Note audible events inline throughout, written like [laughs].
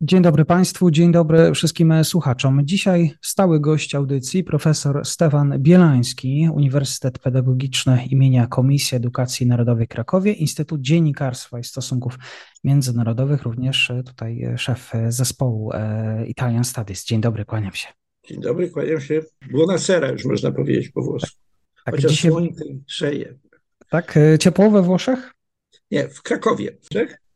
Dzień dobry Państwu, dzień dobry wszystkim słuchaczom. Dzisiaj stały gość audycji, profesor Stefan Bielański, Uniwersytet Pedagogiczny imienia Komisji Edukacji Narodowej Krakowie, Instytut Dziennikarstwa i Stosunków Międzynarodowych, również tutaj szef zespołu e, Italian Studies. Dzień dobry, kłaniam się. Dzień dobry, kłaniam się. Buonasera już można powiedzieć po włosku. Tak, Chociaż dzisiaj... słońce grzeje. Tak, e, ciepło we Włoszech? Nie, w Krakowie.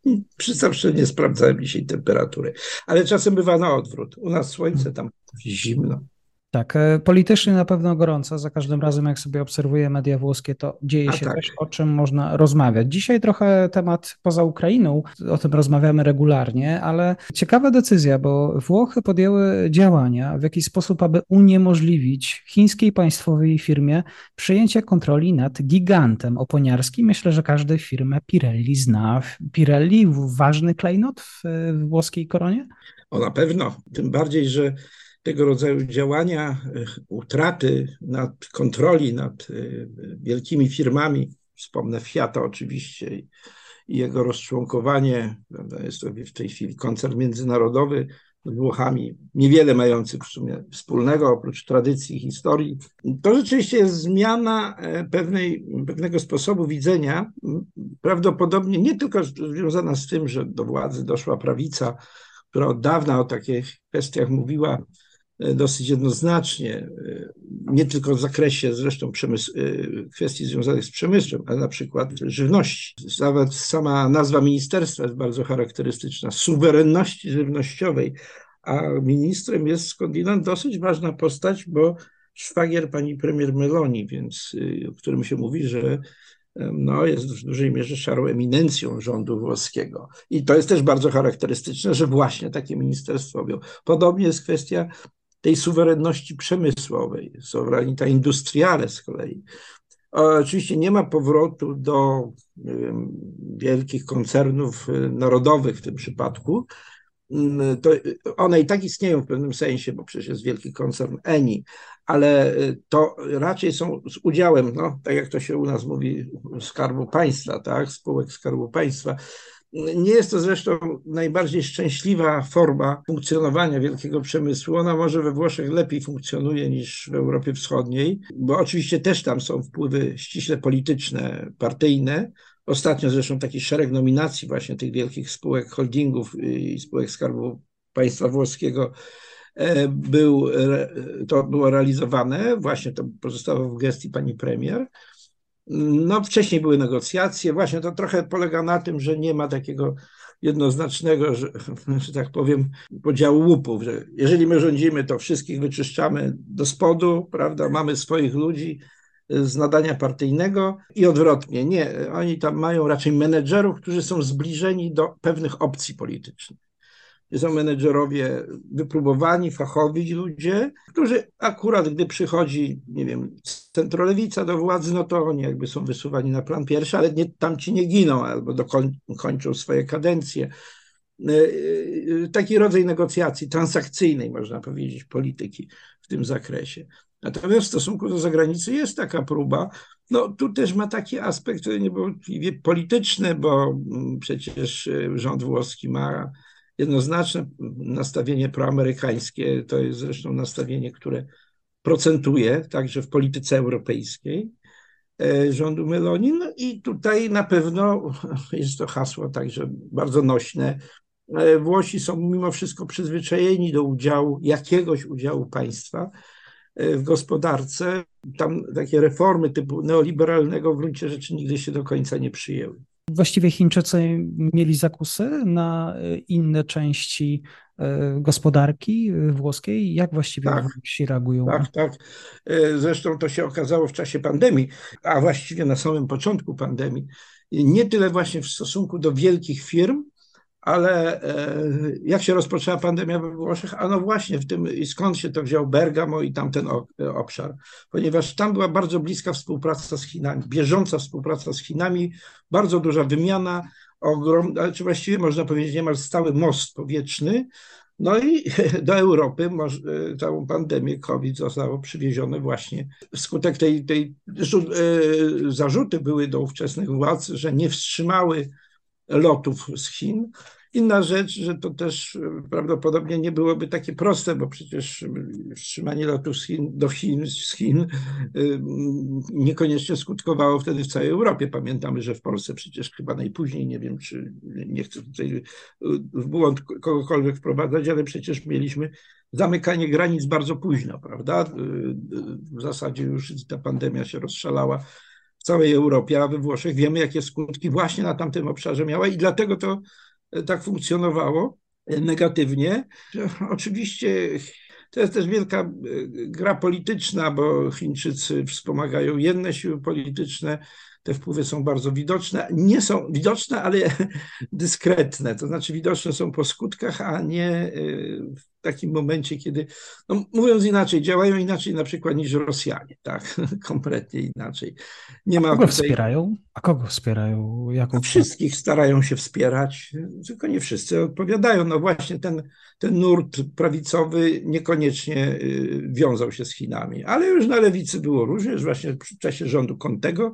Tak? Przyznam, nie sprawdzałem dzisiaj temperatury, ale czasem bywa na odwrót. U nas słońce, tam zimno. Tak, e, politycznie na pewno gorąco. Za każdym razem, jak sobie obserwuję media włoskie, to dzieje A się tak. coś, o czym można rozmawiać. Dzisiaj trochę temat poza Ukrainą, o tym rozmawiamy regularnie, ale ciekawa decyzja, bo Włochy podjęły działania w jakiś sposób, aby uniemożliwić chińskiej państwowej firmie przejęcie kontroli nad gigantem oponiarskim. Myślę, że każdy firmę Pirelli zna. Pirelli, ważny klejnot w, w włoskiej koronie? O na pewno, tym bardziej, że tego rodzaju działania, e, utraty nad kontroli nad e, wielkimi firmami, wspomnę Fiata oczywiście i jego rozczłonkowanie, jest to w tej chwili koncern międzynarodowy z Włochami, niewiele mający w sumie wspólnego oprócz tradycji i historii. To rzeczywiście jest zmiana e, pewnej, pewnego sposobu widzenia, prawdopodobnie nie tylko związana z tym, że do władzy doszła prawica, która od dawna o takich kwestiach mówiła, dosyć jednoznacznie, e, nie tylko w zakresie zresztą przemysł, e, kwestii związanych z przemysłem, ale na przykład żywności. Nawet sama nazwa ministerstwa jest bardzo charakterystyczna, suwerenności żywnościowej, a ministrem jest skądinąd dosyć ważna postać, bo szwagier pani premier Meloni, więc o którym się mówi, że no, jest w dużej mierze szarą eminencją rządu włoskiego. I to jest też bardzo charakterystyczne, że właśnie takie ministerstwo robią. Podobnie jest kwestia tej suwerenności przemysłowej, sovranità industriale z kolei. Oczywiście nie ma powrotu do wielkich koncernów y, narodowych w tym przypadku. Mm, to one i tak istnieją w pewnym sensie, bo przecież jest wielki koncern Eni, ale y, to raczej są z udziałem, no, tak jak to się u nas mówi, skarbu państwa, tak, spółek skarbu państwa. Nie jest to zresztą najbardziej szczęśliwa forma funkcjonowania wielkiego przemysłu. Ona może we Włoszech lepiej funkcjonuje niż w Europie Wschodniej, bo oczywiście też tam są wpływy ściśle polityczne, partyjne. Ostatnio zresztą taki szereg nominacji właśnie tych wielkich spółek holdingów i spółek Skarbu Państwa Włoskiego e, był, to było realizowane, właśnie to pozostało w gestii pani premier. No, wcześniej były negocjacje. Właśnie to trochę polega na tym, że nie ma takiego jednoznacznego, że, [laughs] że tak powiem, podziału łupów, że jeżeli my rządzimy, to wszystkich wyczyszczamy do spodu, prawda? Mamy swoich ludzi z nadania partyjnego i odwrotnie. Nie, oni tam mają raczej menedżerów, którzy są zbliżeni do pewnych opcji politycznych są menedżerowie wypróbowani, fachowi ludzie, którzy akurat gdy przychodzi, nie wiem, centrolewica do władzy, no to oni jakby są wysuwani na plan pierwszy, ale nie, tam ci nie giną albo dokończą swoje kadencje. E, e, taki rodzaj negocjacji transakcyjnej, można powiedzieć, polityki w tym zakresie. Natomiast w stosunku do zagranicy jest taka próba. No tu też ma taki aspekt, który nie był polityczny, bo mm, przecież e, rząd włoski ma jednoznaczne nastawienie proamerykańskie, to jest zresztą nastawienie, które procentuje także w polityce europejskiej e, rządu Meloni. No i tutaj na pewno [laughs] jest to hasło także bardzo nośne. E, Włosi są mimo wszystko przyzwyczajeni do udziału, jakiegoś udziału państwa e, w gospodarce. Tam takie reformy typu neoliberalnego w gruncie rzeczy nigdy się do końca nie przyjęły. Właściwie Chińczycy mieli zakusy na inne części gospodarki włoskiej? Jak właściwie tak, Włosi reagują? Tak, tak. Zresztą to się okazało w czasie pandemii, a właściwie na samym początku pandemii. Nie tyle właśnie w stosunku do wielkich firm, ale e, jak się rozpoczęła pandemia we Włoszech? A no właśnie w tym, skąd się to wziął Bergamo i tamten obszar? Ponieważ tam była bardzo bliska współpraca z Chinami, bieżąca współpraca z Chinami, bardzo duża wymiana, ogromna, czy właściwie można powiedzieć niemal stały most powietrzny. No i [laughs] do Europy e, całą pandemię COVID zostało przywiezione właśnie wskutek tej, tej e, zarzuty były do ówczesnych władz, że nie wstrzymały lotów z Chin. Inna rzecz, że to też e, prawdopodobnie nie byłoby takie proste, bo przecież wstrzymanie lotów z Chin, do Chin, z Chin e, niekoniecznie skutkowało wtedy w całej Europie. Pamiętamy, że w Polsce przecież chyba najpóźniej, nie wiem, czy nie chcę tutaj e, w błąd kogokolwiek wprowadzać, ale przecież mieliśmy zamykanie granic bardzo późno, prawda? W zasadzie już ta pandemia się rozszalała w całej Europie, a we Włoszech wiemy, jakie skutki właśnie na tamtym obszarze miała i dlatego to e, tak funkcjonowało e, negatywnie. Oczywiście to jest też wielka e, gra polityczna, bo Chińczycy wspomagają jedne siły polityczne, te wpływy są bardzo widoczne. Nie są widoczne, ale [laughs] dyskretne, to znaczy widoczne są po skutkach, a nie takim momencie, kiedy, no mówiąc inaczej, działają inaczej na przykład niż Rosjanie, tak, [laughs] kompletnie inaczej. Nie ma kogo tutaj... wspierają? A kogo wspierają? Jaką... Wszystkich starają się wspierać, tylko nie wszyscy odpowiadają. No właśnie ten, ten nurt prawicowy niekoniecznie y, wiązał się z Chinami, ale już na lewicy było różnie, już właśnie w czasie rządu Kontego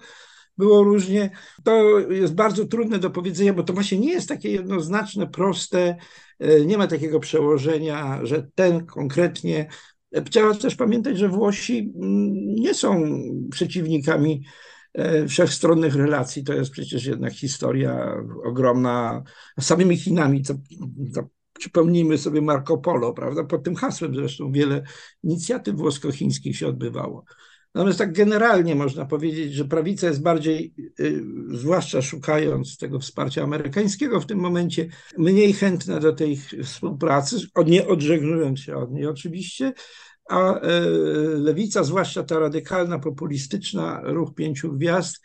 było różnie. To jest bardzo trudne do powiedzenia, bo to właśnie nie jest takie jednoznaczne, proste, e, nie ma takiego przełożenia, że ten konkretnie. E, trzeba też pamiętać, że Włosi mm, nie są przeciwnikami e, wszechstronnych relacji. To jest przecież jednak historia ogromna. Samymi Chinami, co, co przypomnijmy sobie Marco Polo, prawda? Pod tym hasłem zresztą wiele inicjatyw włosko-chińskich się odbywało. Natomiast tak generalnie można powiedzieć, że prawica jest bardziej, y, zwłaszcza szukając tego wsparcia amerykańskiego w tym momencie, mniej chętna do tej współpracy, nie odżegnując się od niej oczywiście, a e, lewica, zwłaszcza ta radykalna, populistyczna, ruch pięciu gwiazd,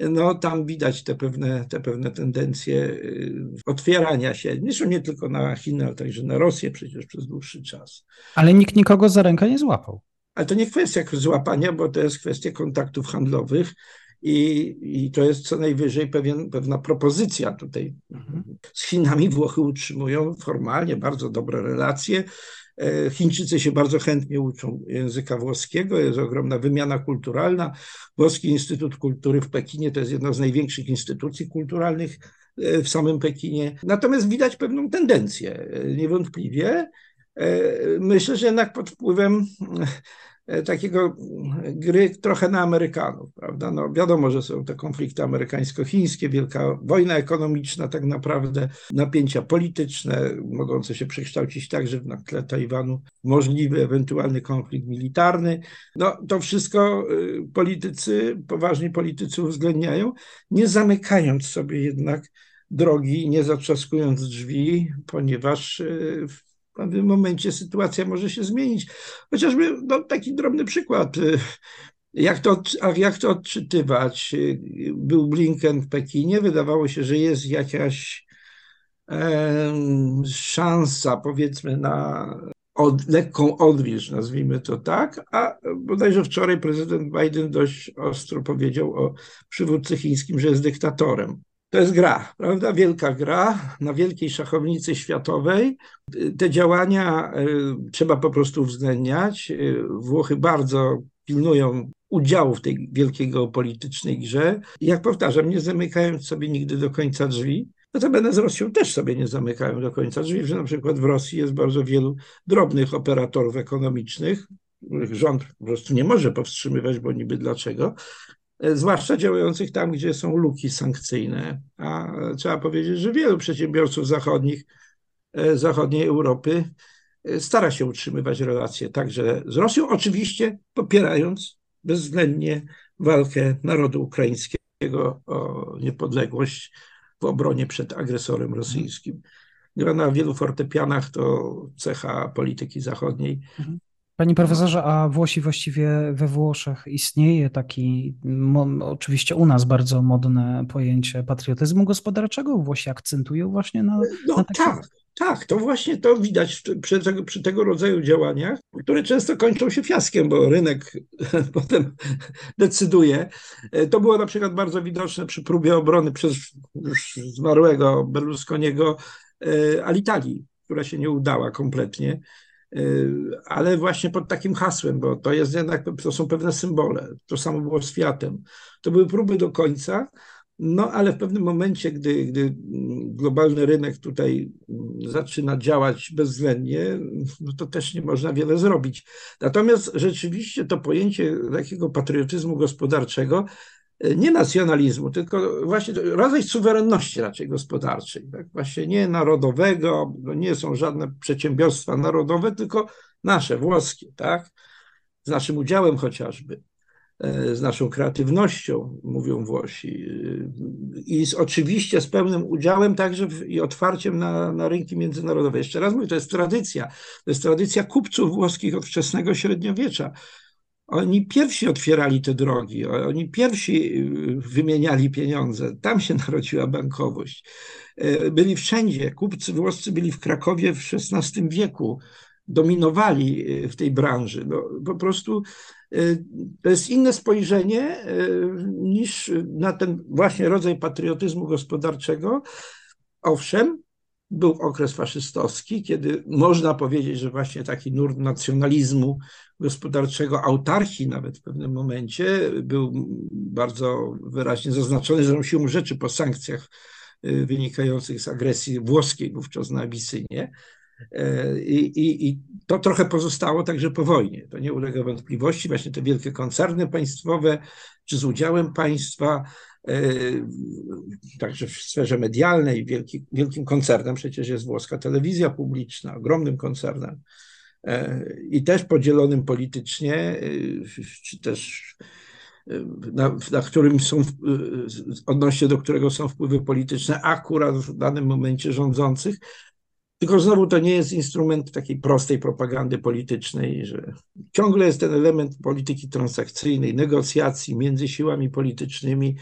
no tam widać te pewne, te pewne tendencje y, otwierania się, zresztą nie tylko na Chiny, ale także na Rosję przecież przez dłuższy czas. Ale nikt nikogo za rękę nie złapał. Ale to nie kwestia złapania, bo to jest kwestia kontaktów handlowych i, i to jest co najwyżej pewien, pewna propozycja tutaj. Mhm. Z Chinami Włochy utrzymują formalnie bardzo dobre relacje. E, Chińczycy się bardzo chętnie uczą języka włoskiego, jest ogromna wymiana kulturalna. Włoski Instytut Kultury w Pekinie to jest jedna z największych instytucji kulturalnych e, w samym Pekinie. Natomiast widać pewną tendencję, e, niewątpliwie. E, myślę, że jednak pod wpływem e, takiego gry trochę na Amerykanów, prawda? No wiadomo, że są te konflikty amerykańsko-chińskie, wielka wojna ekonomiczna tak naprawdę, napięcia polityczne mogące się przekształcić także na tle Tajwanu, możliwy ewentualny konflikt militarny. No to wszystko y, politycy, poważni politycy uwzględniają, nie zamykając sobie jednak drogi, nie zatrzaskując drzwi, ponieważ y, w pewnym momencie sytuacja może się zmienić. Chociażby no, taki drobny przykład. Jak to, jak to odczytywać? Był Blinken w Pekinie, wydawało się, że jest jakaś e, szansa, powiedzmy, na od, lekką odwilż, nazwijmy to tak, a bodajże wczoraj prezydent Biden dość ostro powiedział o przywódcy chińskim, że jest dyktatorem. To jest gra, prawda? Wielka gra na wielkiej szachownicy światowej. Te działania e, trzeba po prostu uwzględniać. E, Włochy bardzo pilnują udziału w tej wielkiej geopolitycznej grze. Jak powtarzam, nie zamykając sobie nigdy do końca drzwi. Notabene z Rosją też sobie nie zamykają do końca drzwi, że na przykład w Rosji jest bardzo wielu drobnych operatorów ekonomicznych, których rząd po prostu nie może powstrzymywać, bo niby dlaczego, zwłaszcza działających tam, gdzie są luki sankcyjne. A trzeba powiedzieć, że wielu przedsiębiorców zachodnich, e, zachodniej Europy e, stara się utrzymywać relacje także z Rosją, oczywiście popierając bezwzględnie walkę narodu ukraińskiego o niepodległość, w obronie przed agresorem rosyjskim. Gra na wielu fortepianach to cecha polityki zachodniej. Mhm. Panie profesorze, a Włosi właściwie we Włoszech istnieje taki, oczywiście u nas bardzo modne pojęcie patriotyzmu gospodarczego? Włosi akcentują właśnie na. No na takie... tak, tak, to właśnie to widać przy tego, przy tego rodzaju działaniach, które często kończą się fiaskiem, bo rynek [laughs] potem decyduje. To było na przykład bardzo widoczne przy próbie obrony przez już zmarłego Berlusconiego e, Alitalii, która się nie udała kompletnie ale właśnie pod takim hasłem, bo to jest jednak, to są pewne symbole. To samo było z Fiatem. To były próby do końca, no ale w pewnym momencie, gdy, gdy globalny rynek tutaj zaczyna działać bezwzględnie, no to też nie można wiele zrobić. Natomiast rzeczywiście to pojęcie takiego patriotyzmu gospodarczego nie nacjonalizmu, tylko właśnie rodzaj suwerenności raczej gospodarczej. Tak? Właśnie nie narodowego, nie są żadne przedsiębiorstwa narodowe, tylko nasze, włoskie, tak? z naszym udziałem chociażby, e, z naszą kreatywnością, mówią Włosi, i z, oczywiście z pełnym udziałem także w, i otwarciem na, na rynki międzynarodowe. Jeszcze raz mówię, to jest tradycja, to jest tradycja kupców włoskich od wczesnego średniowiecza. Oni pierwsi otwierali te drogi, oni pierwsi y, wymieniali pieniądze. Tam się [laughs] narodziła bankowość. E, byli wszędzie. Kupcy włoscy byli w Krakowie w XVI wieku. Dominowali y, w tej branży. No, po prostu y, to jest inne spojrzenie niż na ten właśnie rodzaj patriotyzmu gospodarczego. Owszem, był okres faszystowski, kiedy można powiedzieć, że właśnie taki nurt nacjonalizmu gospodarczego, autarchii nawet w pewnym momencie był bardzo wyraźnie zaznaczony, zresztą siłą rzeczy po sankcjach y, wynikających z agresji włoskiej wówczas na Abisynię. E, I, i, I, to trochę pozostało także po wojnie. To nie ulega wątpliwości. Właśnie te wielkie koncerny państwowe, czy z udziałem państwa, e, także w sferze medialnej, wielki, wielkim koncernem przecież jest włoska telewizja publiczna, ogromnym koncernem i też podzielonym politycznie, czy też na, na, którym są, odnośnie do którego są wpływy polityczne akurat w danym momencie rządzących, tylko znowu to nie jest instrument takiej prostej propagandy politycznej, że ciągle jest ten element polityki transakcyjnej, negocjacji między siłami politycznymi.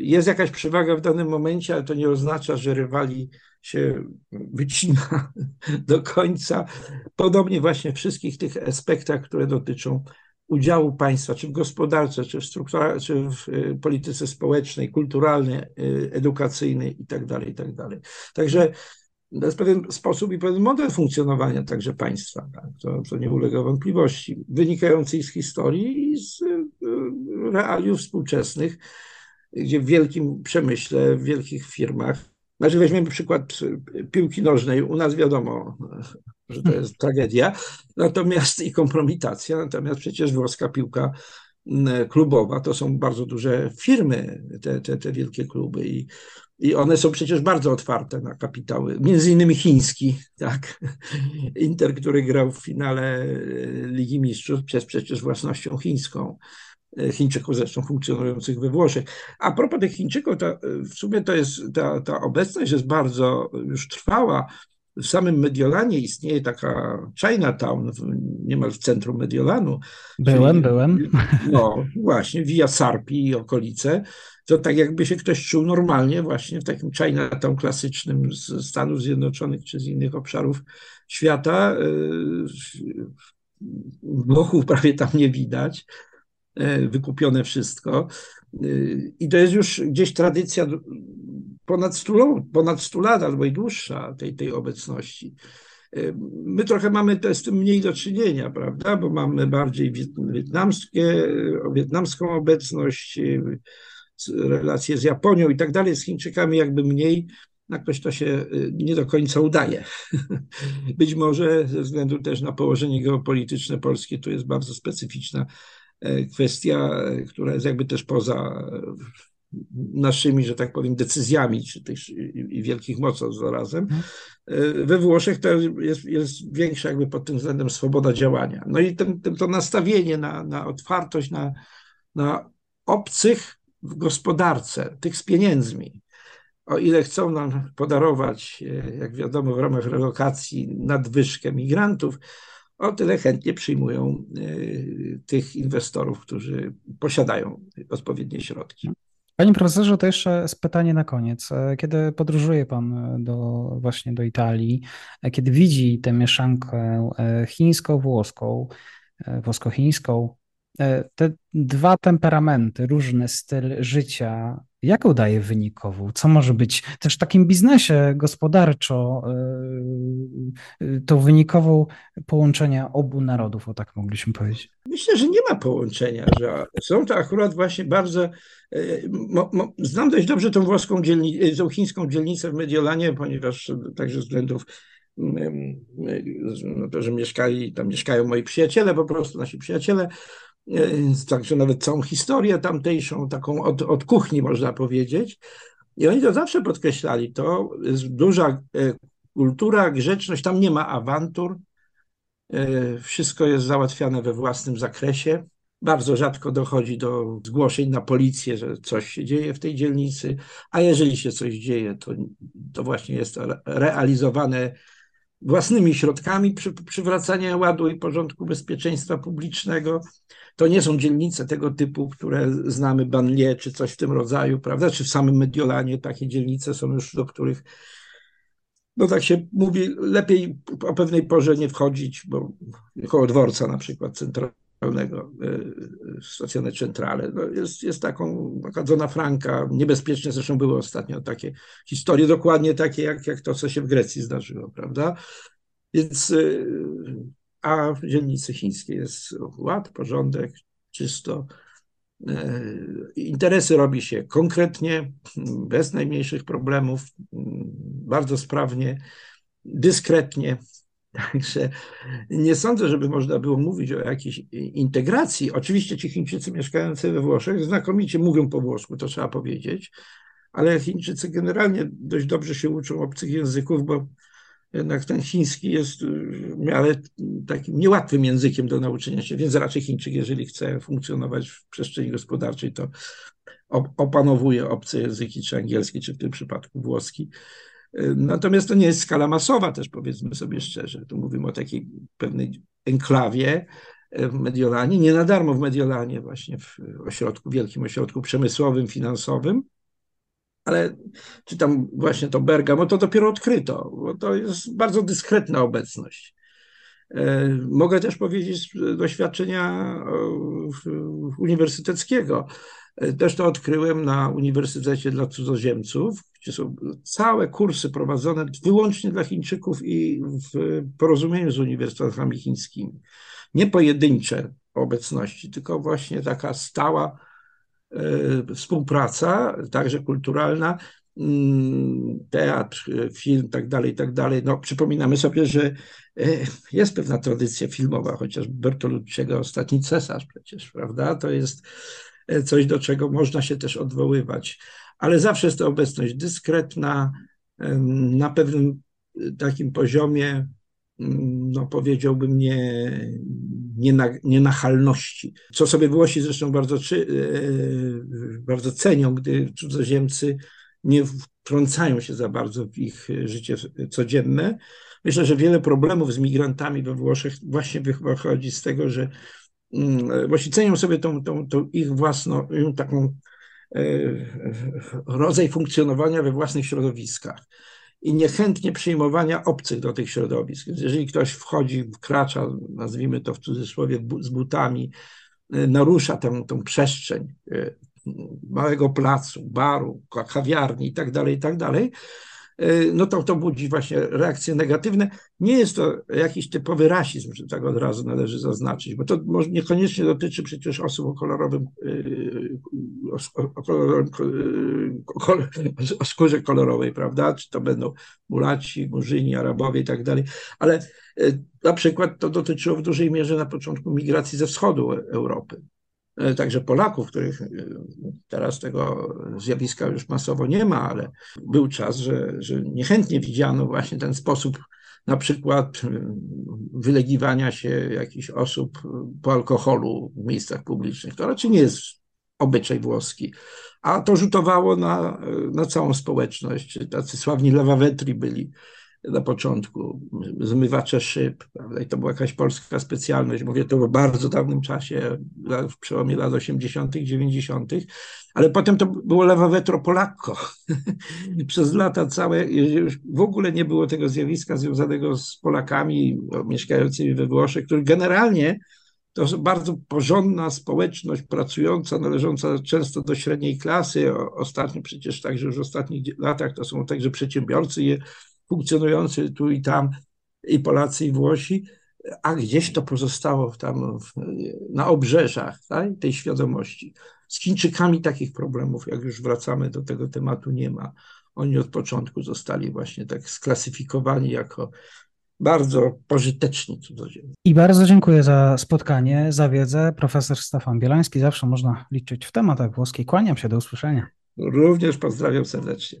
Jest jakaś przewaga w danym momencie, ale to nie oznacza, że rywali się wycina [laughs] do końca. Podobnie właśnie wszystkich tych aspektach, które dotyczą udziału państwa, czy w gospodarce, czy w, czy w y, polityce społecznej, kulturalnej, y, edukacyjnej itd. Tak itd. Tak Także to jest pewien sposób i pewien model funkcjonowania także państwa. Tak? To, to nie ulega wątpliwości, wynikającej z historii i z y, realiów współczesnych, gdzie w wielkim przemyśle, w wielkich firmach, znaczy weźmiemy przykład y, piłki nożnej, u nas wiadomo, [laughs] że to jest tragedia, natomiast i kompromitacja, natomiast przecież włoska piłka klubowa to są bardzo duże firmy, te, te, te wielkie kluby. I i one są przecież bardzo otwarte na kapitały, między innymi chiński, [laughs] tak. Inter, który grał w finale e, Ligi Mistrzów, jest przecież własnością chińską. E, Chińczyków zresztą funkcjonujących we Włoszech. A propos tych Chińczyków, to e, w sumie to jest, ta, ta obecność jest bardzo już trwała. W samym Mediolanie istnieje taka Chinatown, niemal w centrum Mediolanu. Byłem, czyli, byłem. [laughs] No właśnie, Via Sarpi i okolice to tak jakby się ktoś czuł normalnie właśnie w takim Chinatown klasycznym z Stanów Zjednoczonych czy z innych obszarów świata. Włochów prawie tam nie widać, e, wykupione wszystko. E, I to jest już gdzieś tradycja ponad 100, ponad 100 lat albo i dłuższa tej, tej obecności. E, my trochę mamy to z tym mniej do czynienia, prawda, bo mamy bardziej wietnamskie, wietnamską obecność, relacje z Japonią i tak dalej, z Chińczykami jakby mniej, jakoś to się nie do końca udaje. [laughs] Być może ze względu też na położenie geopolityczne Polski, to jest bardzo specyficzna e, kwestia, e, która jest jakby też poza e, naszymi, że tak powiem, decyzjami, czy i wielkich moców zarazem. Mhm. We Włoszech to jest, jest większa jakby pod tym względem swoboda działania. No i ten, ten, to nastawienie na, na otwartość, na, na obcych, w gospodarce, tych z pieniędzmi. o ile chcą nam podarować, jak wiadomo, w ramach relokacji nadwyżkę migrantów, o tyle chętnie przyjmują tych inwestorów, którzy posiadają odpowiednie środki. Panie profesorze, to jeszcze pytanie na koniec. Kiedy podróżuje Pan do, właśnie do Italii, kiedy widzi tę mieszankę chińsko-włoską, włosko-chińską, te dwa temperamenty, różny styl życia, jaką daje wynikową? Co może być też w takim biznesie gospodarczo yy, yy, tą wynikową połączenia obu narodów, o tak mogliśmy powiedzieć? Myślę, że nie ma połączenia, że są to akurat właśnie bardzo. Yy, mo, mo, znam dość dobrze tą włoską dzielnicę, tą chińską dzielnicę w Mediolanie, ponieważ także ze względów no to, że mieszkali, tam mieszkają moi przyjaciele, po prostu nasi przyjaciele, także nawet całą historię tamtejszą, taką od, od kuchni można powiedzieć. I oni to zawsze podkreślali, to jest duża e, kultura, grzeczność, tam nie ma awantur, e, wszystko jest załatwiane we własnym zakresie. Bardzo rzadko dochodzi do zgłoszeń na policję, że coś się dzieje w tej dzielnicy, a jeżeli się coś dzieje, to, to właśnie jest realizowane własnymi środkami przy, przywracania ładu i porządku bezpieczeństwa publicznego. To nie są dzielnice tego typu, które znamy, Banlie czy coś w tym rodzaju, prawda? Czy w samym Mediolanie takie dzielnice są już, do których, no tak się mówi, lepiej o pewnej porze nie wchodzić, bo koło dworca na przykład centralnego, e, stacjone centrale, no jest, jest taką, taka zona franka, niebezpieczne zresztą były ostatnio takie historie, dokładnie takie jak, jak to, co się w Grecji zdarzyło, prawda? Więc e, a w dzielnicy chińskiej jest ład, porządek, czysto. E, interesy robi się konkretnie, bez najmniejszych problemów, bardzo sprawnie, dyskretnie. Także nie sądzę, żeby można było mówić o jakiejś integracji. Oczywiście ci Chińczycy mieszkający we Włoszech znakomicie mówią po włosku, to trzeba powiedzieć, ale Chińczycy generalnie dość dobrze się uczą obcych języków, bo jednak ten chiński jest w miarę takim niełatwym językiem do nauczenia się, więc raczej Chińczyk, jeżeli chce funkcjonować w przestrzeni gospodarczej, to opanowuje obce języki, czy angielski, czy w tym przypadku włoski. Natomiast to nie jest skala masowa też, powiedzmy sobie szczerze. Tu mówimy o takiej pewnej enklawie w Mediolanie, nie na darmo w Mediolanie, właśnie w ośrodku, wielkim ośrodku przemysłowym, finansowym, ale czy tam właśnie to Bergamo, to dopiero odkryto, bo to jest bardzo dyskretna obecność. E, mogę też powiedzieć z doświadczenia uniwersyteckiego. E, też to odkryłem na Uniwersytecie dla Cudzoziemców, gdzie są całe kursy prowadzone wyłącznie dla Chińczyków i w porozumieniu z uniwersytetami chińskimi. Nie pojedyncze obecności, tylko właśnie taka stała E, współpraca, także kulturalna, mm, teatr, film, tak dalej, tak dalej. No, przypominamy sobie, że e, jest pewna tradycja filmowa, chociaż Bertolucciego Ostatni Cesarz przecież, prawda? To jest coś, do czego można się też odwoływać. Ale zawsze jest to obecność dyskretna, na pewnym takim poziomie Mm, no powiedziałbym, nie, nie nienachalności. Co sobie Włosi zresztą bardzo, e, bardzo cenią, gdy cudzoziemcy nie wtrącają się za bardzo w ich życie codzienne. Myślę, że wiele problemów z migrantami we Włoszech właśnie wychodzi z tego, że mm, Włosi cenią sobie tą, tą, tą ich własną, taką e, rodzaj funkcjonowania we własnych środowiskach i niechętnie przyjmowania obcych do tych środowisk. Jeżeli ktoś wchodzi, wkracza, nazwijmy to w cudzysłowie, z butami, e, narusza tę, tę przestrzeń e, małego placu, baru, kawiarni i tak E, no to to budzi właśnie reakcje negatywne. Nie jest to jakiś typowy rasizm, że tak od razu należy zaznaczyć, bo to niekoniecznie dotyczy przecież osób o kolorowym, e, o, kolorowym, e, o skórze kolorowej, prawda? Czy to będą mulaci, murzyni, Arabowie i tak dalej, ale na przykład to dotyczyło w dużej mierze na początku migracji ze wschodu Europy. E, także Polaków, których e, teraz tego zjawiska już masowo nie ma, ale był czas, że, że niechętnie widziano właśnie ten sposób na przykład e, wylegiwania się jakichś osób po alkoholu w miejscach publicznych. To raczej nie jest obyczaj włoski. A to rzutowało na, na całą społeczność. Tacy sławni lawawetri byli na początku, zmywacze szyb, prawda? i to była jakaś polska specjalność, mówię to w bardzo dawnym czasie, w przełomie lat 80., 90., ale potem to było lewawetro polakko. [laughs] Przez lata całe, w ogóle nie było tego zjawiska związanego z Polakami mieszkającymi we Włoszech, których generalnie to bardzo porządna społeczność, pracująca, należąca często do średniej klasy. Ostatnio przecież także już w ostatnich latach to są także przedsiębiorcy funkcjonujący tu i tam, i Polacy, i Włosi, a gdzieś to pozostało tam w, na obrzeżach tak, tej świadomości. Z Chińczykami takich problemów, jak już wracamy do tego tematu, nie ma. Oni od początku zostali właśnie tak sklasyfikowani jako bardzo pożyteczni cudzoziemcy. I bardzo dziękuję za spotkanie, za wiedzę. Profesor Stefan Bielański, zawsze można liczyć w tematach włoskiej. Kłaniam się, do usłyszenia. Również pozdrawiam serdecznie.